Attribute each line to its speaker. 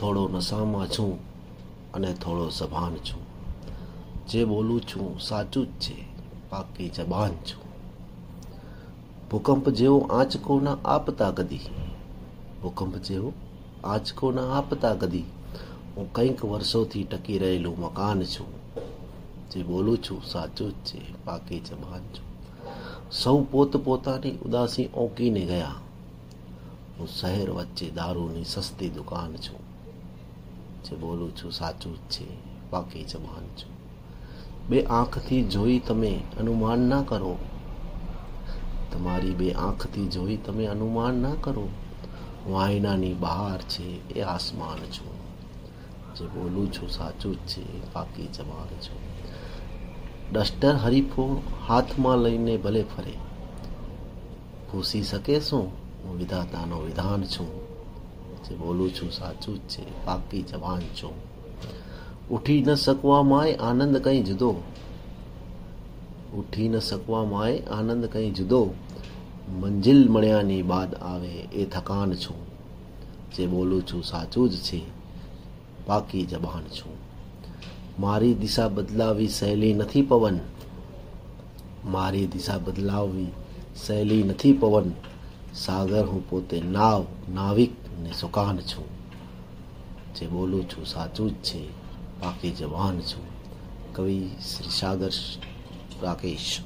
Speaker 1: થોડો નશામાં છું અને થોડો સભાન છું. જે બોલું છું સાચું જ છે પાકી જબાન છું. ભૂકંપ જેવો આંચકો ના આપતા કદી. ભૂકંપ જેવો આંચકો ના આપતા કદી. હું કંઈક વર્ષોથી ટકી રહેલું મકાન છું. જે બોલું છું સાચું જ છે પાકી જબાન છું. સૌ પોત પોતાની ઉદાસી ઓંકીને ગયા. હું શહેર વચ્ચે દારૂની સસ્તી દુકાન છું. જે બોલું છું, સાચું જ છે પાકી મહાન છું. બે આંખથી જોઈ તમે અનુમાન ના કરો. તમારી બે આંખથી જોઈ તમે અનુમાન ના કરો. વાયનાની બહાર છે એ આસમાન છું. જે બોલું છું, સાચું જ છે પાકી જબાન છું. ડસ્ટર હરીફો હાથમાં લઈને ભલે ફરે. ભૂસી શકે શું? હું વિધાતાનો વિધાન છું. જે બોલું છું, સાચું જ છે પાકી જવાન છું. ઉઠી ન શકવામાંય આનંદ કંઈ જુદો. ઉઠી ન શકવામાંય આનંદ કંઈ જુદો. મંજિલ મળ્યાની બાદ આવે એ થકાન છું. જે બોલું છું, સાચું જ છે, પાકી જબાન છું. મારી દિશા બદલાવી સહેલી નથી પવન. મારી દિશા બદલાવવી સહેલી નથી પવન. સાગર હું પોતે નાવ, નાવિક ને સુકાન છું. જે બોલું છું સાચું જ છે, બાકી જવાન છું. કવિ શ્રી સાગર રાકેશ.